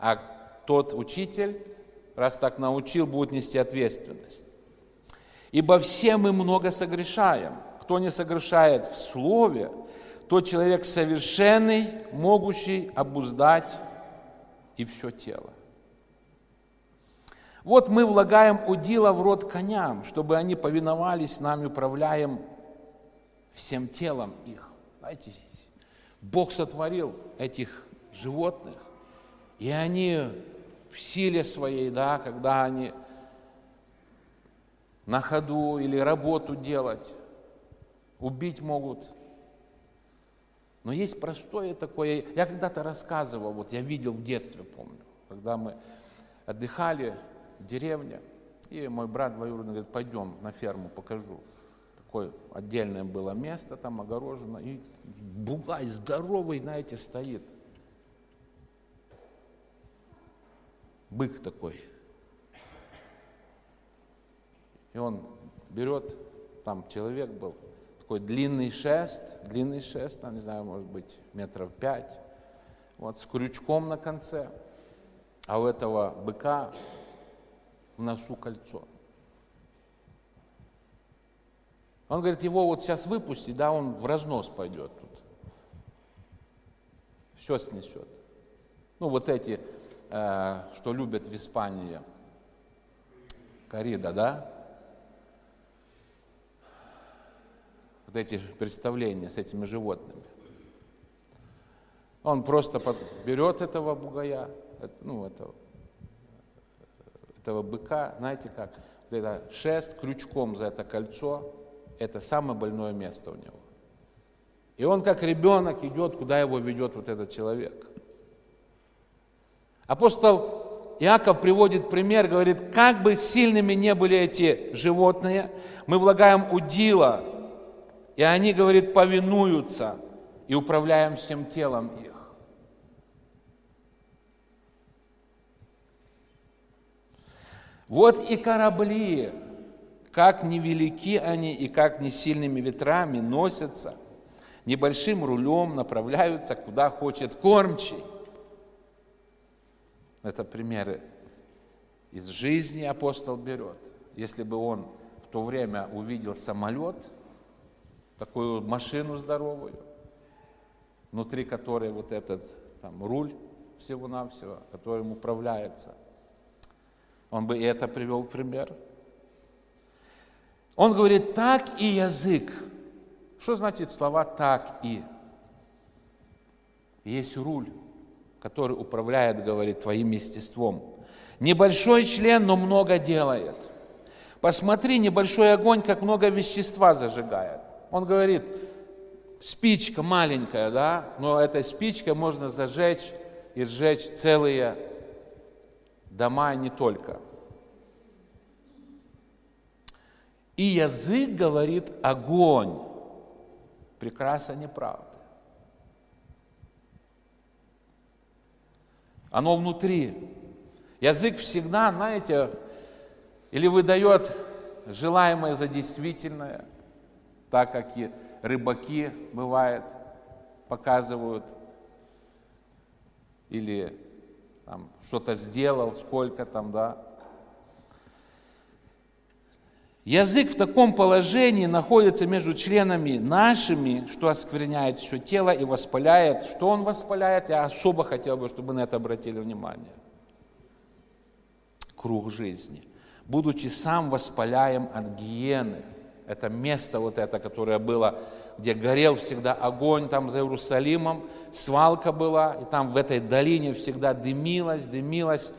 а тот учитель раз так научил, будет нести ответственность. Ибо все мы много согрешаем. Кто не согрешает в слове, тот человек совершенный, могущий обуздать и все тело. Вот мы влагаем удила в рот коням, чтобы они повиновались нам и управляем всем телом их. Знаете, Бог сотворил этих животных, и они в силе своей, да, когда они на ходу или работу делать, убить могут. Но есть простое такое, я когда-то рассказывал, вот я видел в детстве, помню, когда мы отдыхали в деревне, и мой брат двоюродный говорит, пойдем на ферму, покажу. Такое отдельное было место, там огорожено, и бугай здоровый, знаете, стоит. Бык такой. И он берет, там человек был, такой длинный шест, длинный шест, там, не знаю, может быть, метров пять, вот, с крючком на конце, а у этого быка в носу кольцо. Он говорит, его вот сейчас выпусти, да, он в разнос пойдет тут. Все снесет. Ну, вот эти что любят в Испании. Корида, да? Вот эти представления с этими животными. Он просто берет этого бугая, ну, этого, этого быка, знаете как, вот это шест крючком за это кольцо, это самое больное место у него. И он как ребенок идет, куда его ведет вот этот человек – Апостол Иаков приводит пример, говорит, как бы сильными не были эти животные, мы влагаем удила, и они, говорит, повинуются и управляем всем телом их. Вот и корабли, как невелики они и как не сильными ветрами носятся, небольшим рулем направляются, куда хочет кормчий. Это примеры из жизни апостол берет. Если бы он в то время увидел самолет, такую машину здоровую, внутри которой вот этот там, руль всего-навсего, которым управляется, он бы и это привел в пример. Он говорит, так и язык. Что значит слова так и? Есть руль который управляет, говорит, твоим естеством. Небольшой член, но много делает. Посмотри, небольшой огонь, как много вещества зажигает. Он говорит, спичка маленькая, да, но этой спичкой можно зажечь и сжечь целые дома, и не только. И язык говорит огонь. Прекрасно неправда. Оно внутри. Язык всегда, знаете, или выдает желаемое за действительное, так как и рыбаки, бывает, показывают, или что-то сделал, сколько там, да, Язык в таком положении находится между членами нашими, что оскверняет все тело и воспаляет. Что он воспаляет? Я особо хотел бы, чтобы на это обратили внимание. Круг жизни. Будучи сам воспаляем от гиены. Это место вот это, которое было, где горел всегда огонь там за Иерусалимом, свалка была, и там в этой долине всегда дымилась, дымилась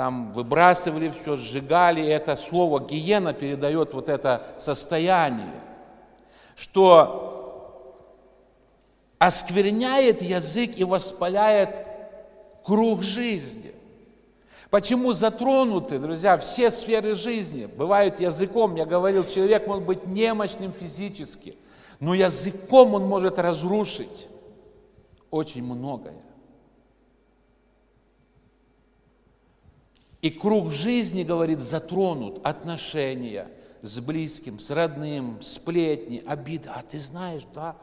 там выбрасывали все, сжигали. Это слово гиена передает вот это состояние, что оскверняет язык и воспаляет круг жизни. Почему затронуты, друзья, все сферы жизни? Бывает языком, я говорил, человек может быть немощным физически, но языком он может разрушить очень многое. И круг жизни, говорит, затронут отношения с близким, с родным, сплетни, обиды. А ты знаешь, да?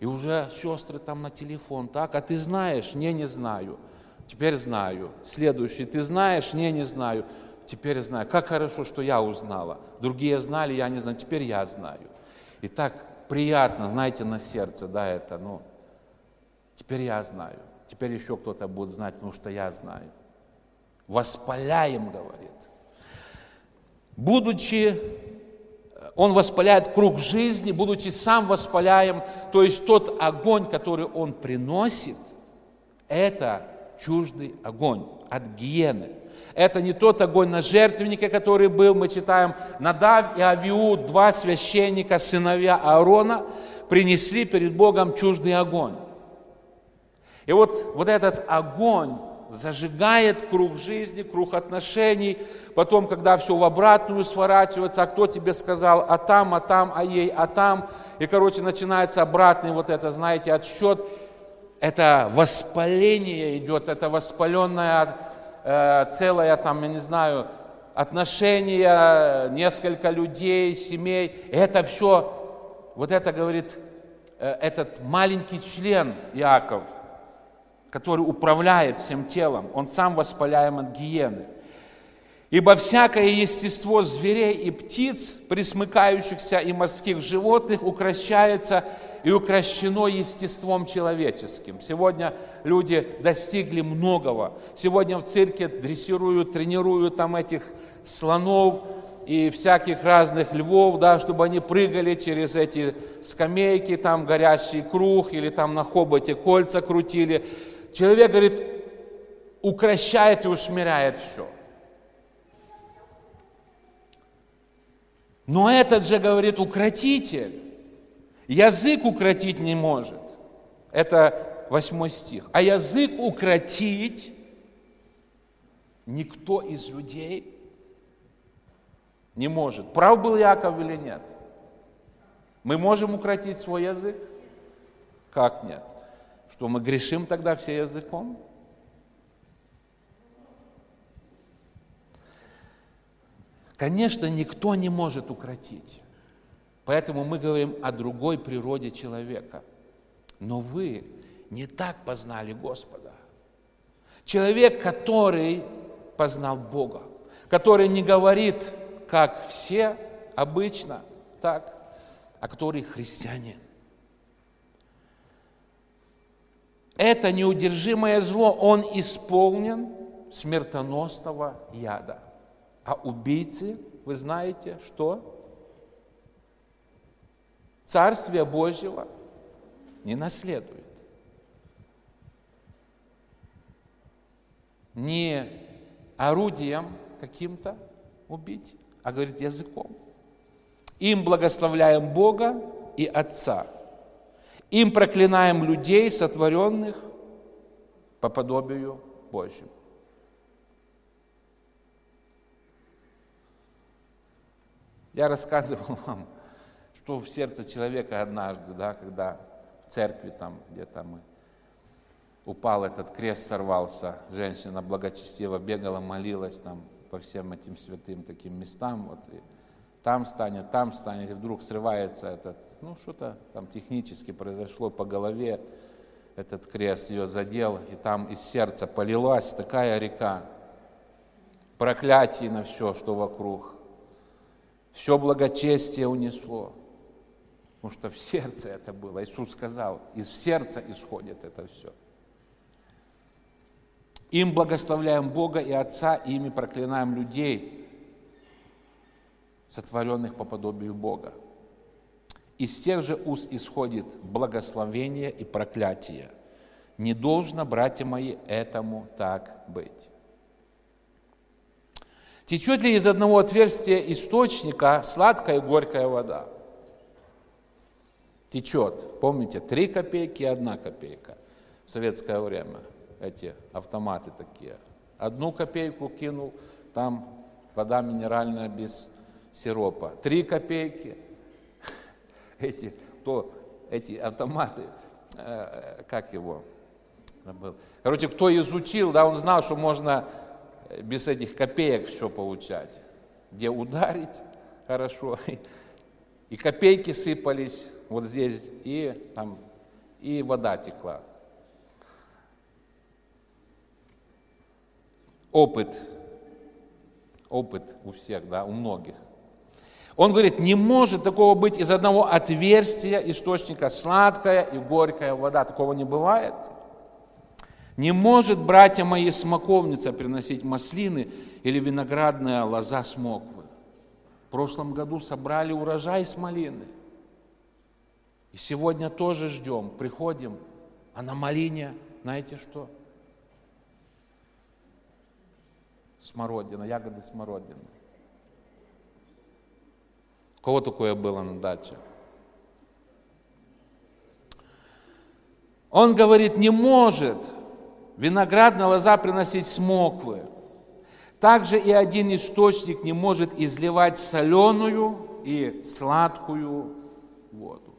И уже сестры там на телефон, так? А ты знаешь? Не, не знаю. Теперь знаю. Следующий, ты знаешь? Не, не знаю. Теперь знаю. Как хорошо, что я узнала. Другие знали, я не знаю. Теперь я знаю. И так приятно, знаете, на сердце, да, это, ну, теперь я знаю. Теперь еще кто-то будет знать, потому что я знаю воспаляем, говорит. Будучи, он воспаляет круг жизни, будучи сам воспаляем, то есть тот огонь, который он приносит, это чуждый огонь от гиены. Это не тот огонь на жертвеннике, который был, мы читаем, Надав и Авиуд, два священника, сыновья Аарона, принесли перед Богом чуждый огонь. И вот, вот этот огонь, зажигает круг жизни, круг отношений. Потом, когда все в обратную сворачивается, а кто тебе сказал, а там, а там, а ей, а там. И, короче, начинается обратный вот это, знаете, отсчет. Это воспаление идет, это воспаленное э, целое, там, я не знаю, отношения, несколько людей, семей. Это все, вот это говорит э, этот маленький член Иаков – который управляет всем телом, он сам воспаляем от гиены. Ибо всякое естество зверей и птиц, присмыкающихся и морских животных, укращается и укращено естеством человеческим. Сегодня люди достигли многого. Сегодня в цирке дрессируют, тренируют там этих слонов и всяких разных львов, да, чтобы они прыгали через эти скамейки, там горящий круг, или там на хоботе кольца крутили человек, говорит, укращает и усмиряет все. Но этот же, говорит, укротитель, язык укротить не может. Это восьмой стих. А язык укротить никто из людей не может. Прав был Яков или нет? Мы можем укротить свой язык? Как нет? Что мы грешим тогда все языком? Конечно, никто не может укротить. Поэтому мы говорим о другой природе человека. Но вы не так познали Господа. Человек, который познал Бога, который не говорит, как все обычно, так, а который христианин. Это неудержимое зло, он исполнен смертоносного яда. А убийцы, вы знаете, что? Царствие Божьего не наследует. Не орудием каким-то убить, а говорит языком. Им благословляем Бога и Отца – им проклинаем людей, сотворенных по подобию Божьему. Я рассказывал вам, что в сердце человека однажды, да, когда в церкви там где-то мы упал этот крест, сорвался, женщина благочестиво бегала, молилась там по всем этим святым таким местам, вот, и там станет, там станет, и вдруг срывается этот, ну что-то там технически произошло по голове, этот крест ее задел, и там из сердца полилась такая река, проклятий на все, что вокруг. Все благочестие унесло. Потому что в сердце это было. Иисус сказал, из сердца исходит это все. Им благословляем Бога и Отца, и ими проклинаем людей, сотворенных по подобию Бога. Из тех же уст исходит благословение и проклятие. Не должно, братья мои, этому так быть. Течет ли из одного отверстия источника сладкая и горькая вода? Течет. Помните, три копейки и одна копейка в советское время. Эти автоматы такие. Одну копейку кинул, там вода минеральная без сиропа. Три копейки. Эти, то, эти автоматы, э, как его, забыл. Короче, кто изучил, да, он знал, что можно без этих копеек все получать. Где ударить хорошо, и копейки сыпались вот здесь, и там, и вода текла. Опыт, опыт у всех, да, у многих. Он говорит, не может такого быть из одного отверстия источника сладкая и горькая вода. Такого не бывает. Не может, братья мои, смоковница приносить маслины или виноградная лоза смоквы. В прошлом году собрали урожай с малины. И сегодня тоже ждем, приходим, а на малине, знаете что? Смородина, ягоды смородины. У кого такое было на даче? Он говорит, не может виноградная лоза приносить смоквы. Также и один источник не может изливать соленую и сладкую воду.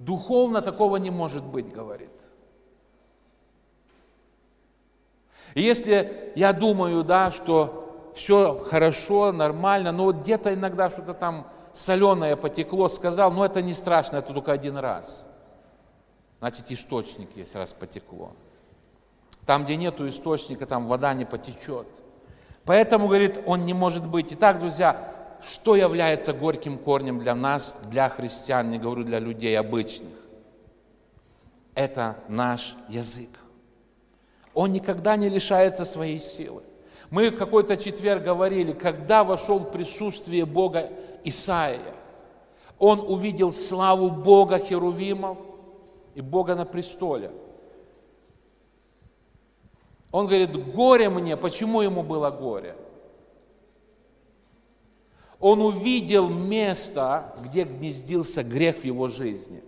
Духовно такого не может быть, говорит. И если я думаю, да, что все хорошо, нормально, но вот где-то иногда что-то там соленое потекло, сказал, ну это не страшно, это только один раз. Значит, источник есть, раз потекло. Там, где нету источника, там вода не потечет. Поэтому, говорит, он не может быть. Итак, друзья, что является горьким корнем для нас, для христиан, не говорю для людей обычных? Это наш язык. Он никогда не лишается своей силы. Мы в какой-то четверг говорили, когда вошел в присутствие Бога Исаия, он увидел славу Бога Херувимов и Бога на престоле – он говорит, горе мне. Почему ему было горе? Он увидел место, где гнездился грех в его жизни.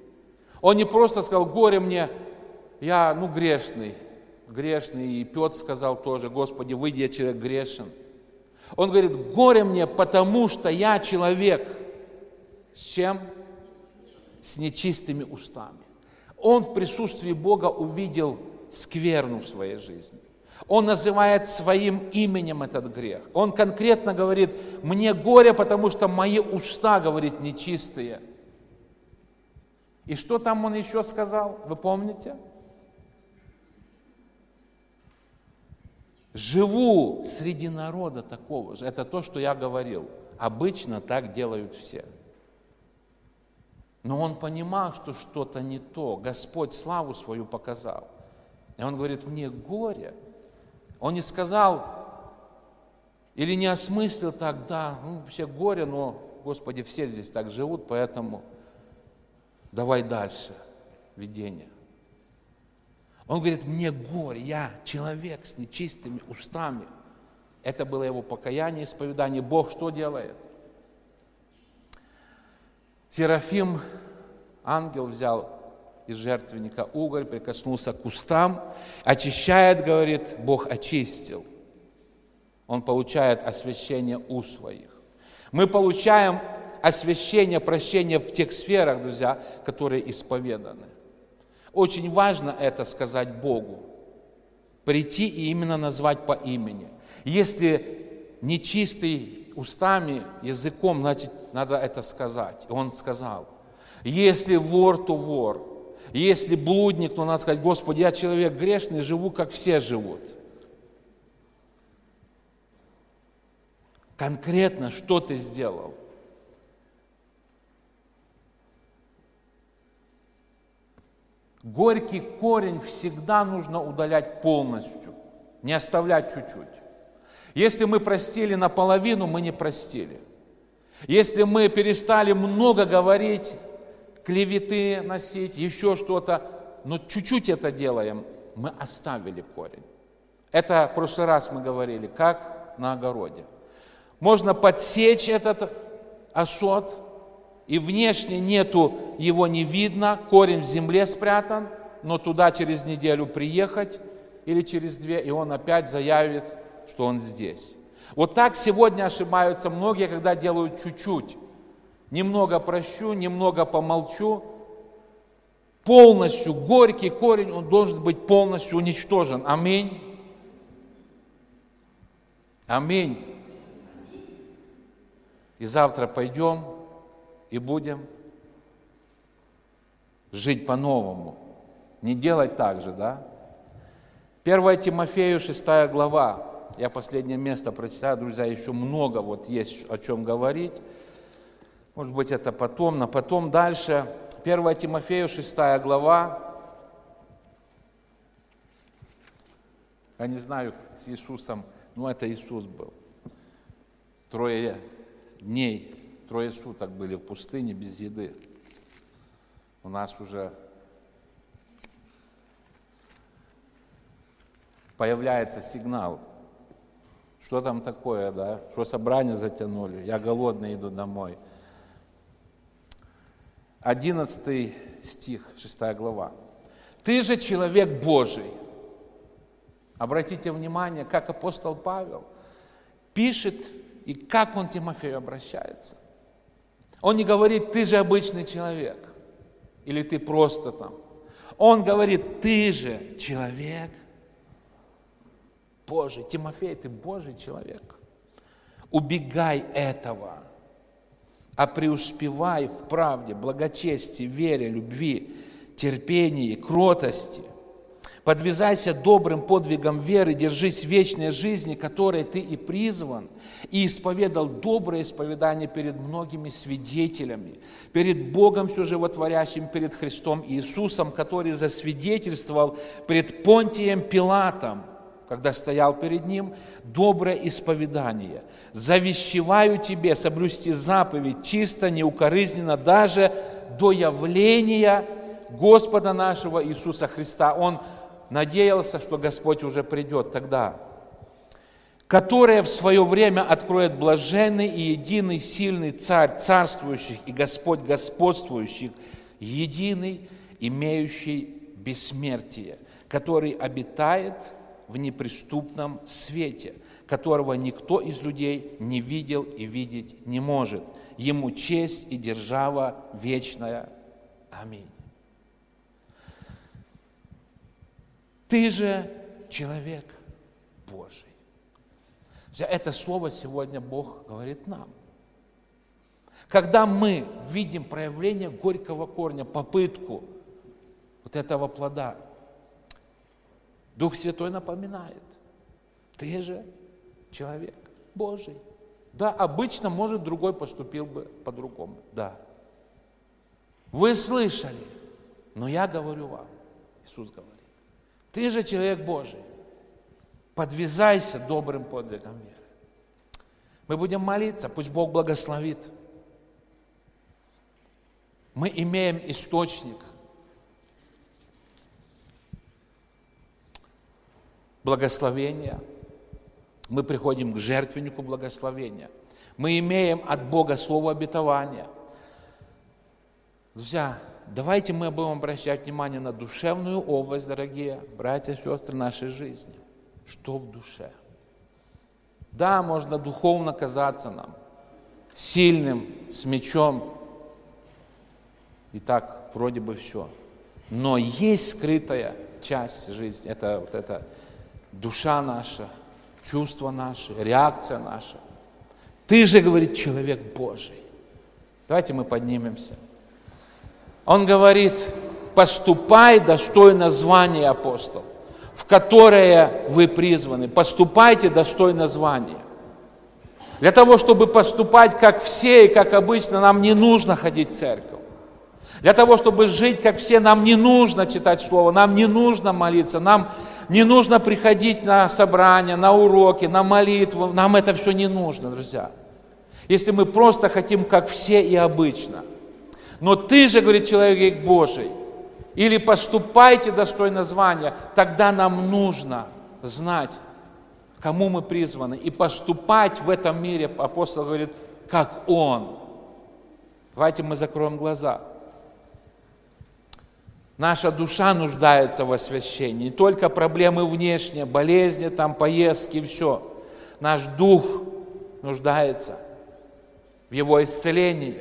Он не просто сказал, горе мне, я, ну, грешный, грешный. И Петр сказал тоже, Господи, выйди, я человек грешен. Он говорит, горе мне, потому что я человек. С чем? С нечистыми устами. Он в присутствии Бога увидел скверну в своей жизни. Он называет своим именем этот грех. Он конкретно говорит, мне горе, потому что мои уста, говорит, нечистые. И что там он еще сказал, вы помните? Живу среди народа такого же. Это то, что я говорил. Обычно так делают все. Но он понимал, что что-то не то. Господь славу свою показал. И он говорит, мне горе – он не сказал или не осмыслил так, да, ну, вообще горе, но, Господи, все здесь так живут, поэтому давай дальше видение. Он говорит, мне горе, я человек с нечистыми устами. Это было его покаяние, исповедание. Бог что делает? Серафим, ангел взял из жертвенника уголь, прикоснулся к кустам, очищает, говорит, Бог очистил. Он получает освящение у своих. Мы получаем освящение, прощение в тех сферах, друзья, которые исповеданы. Очень важно это сказать Богу. Прийти и именно назвать по имени. Если нечистый устами, языком, значит, надо это сказать. Он сказал. Если вор, то вор. Если блудник, то надо сказать, Господи, я человек грешный, живу, как все живут. Конкретно, что ты сделал? Горький корень всегда нужно удалять полностью, не оставлять чуть-чуть. Если мы простили наполовину, мы не простили. Если мы перестали много говорить, клеветы носить, еще что-то, но чуть-чуть это делаем, мы оставили корень. Это в прошлый раз мы говорили, как на огороде. Можно подсечь этот осот, и внешне нету, его не видно, корень в земле спрятан, но туда через неделю приехать или через две, и он опять заявит, что он здесь. Вот так сегодня ошибаются многие, когда делают чуть-чуть. Немного прощу, немного помолчу. Полностью горький корень, он должен быть полностью уничтожен. Аминь. Аминь. И завтра пойдем и будем жить по-новому. Не делать так же, да? 1 Тимофею, 6 глава. Я последнее место прочитаю, друзья, еще много вот есть о чем говорить. Может быть, это потом, но потом дальше. 1 Тимофею, 6 глава. Я не знаю, с Иисусом, но это Иисус был. Трое дней, трое суток были в пустыне без еды. У нас уже появляется сигнал. Что там такое, да? Что собрание затянули? Я голодный иду домой. 11 стих, 6 глава. Ты же человек Божий. Обратите внимание, как апостол Павел пишет и как он Тимофею обращается. Он не говорит, ты же обычный человек, или ты просто там. Он говорит, ты же человек Божий. Тимофей, ты Божий человек. Убегай этого, а преуспевай в правде, благочестии, вере, любви, терпении, кротости. Подвязайся добрым подвигом веры, держись вечной жизни, которой ты и призван, и исповедал доброе исповедание перед многими свидетелями, перед Богом все животворящим, перед Христом Иисусом, который засвидетельствовал пред Понтием Пилатом – когда стоял перед ним, доброе исповедание. Завещеваю тебе соблюсти заповедь чисто, неукоризненно, даже до явления Господа нашего Иисуса Христа. Он надеялся, что Господь уже придет тогда, которое в свое время откроет блаженный и единый сильный Царь царствующих и Господь господствующих, единый, имеющий бессмертие, который обитает в неприступном свете, которого никто из людей не видел и видеть не может. Ему честь и держава вечная. Аминь. Ты же человек Божий. Это слово сегодня Бог говорит нам. Когда мы видим проявление горького корня, попытку вот этого плода – Дух Святой напоминает, ты же человек Божий. Да, обычно, может, другой поступил бы по-другому. Да. Вы слышали, но я говорю вам, Иисус говорит, ты же человек Божий. Подвязайся добрым подвигом веры. Мы будем молиться, пусть Бог благословит. Мы имеем источник – благословения. Мы приходим к жертвеннику благословения. Мы имеем от Бога слово обетования. Друзья, давайте мы будем обращать внимание на душевную область, дорогие братья и сестры нашей жизни. Что в душе? Да, можно духовно казаться нам сильным, с мечом. И так вроде бы все. Но есть скрытая часть жизни. Это вот это душа наша, чувства наши, реакция наша. Ты же, говорит, человек Божий. Давайте мы поднимемся. Он говорит, поступай достойно звания апостол, в которое вы призваны. Поступайте достойно звания. Для того, чтобы поступать как все и как обычно, нам не нужно ходить в церковь. Для того, чтобы жить как все, нам не нужно читать Слово, нам не нужно молиться, нам не нужно приходить на собрания, на уроки, на молитву. Нам это все не нужно, друзья. Если мы просто хотим, как все и обычно. Но ты же, говорит человек Божий, или поступайте достойно звания, тогда нам нужно знать, кому мы призваны, и поступать в этом мире, апостол говорит, как Он. Давайте мы закроем глаза. Наша душа нуждается в освящении. Не только проблемы внешние, болезни, там, поездки, все. Наш дух нуждается в Его исцелении.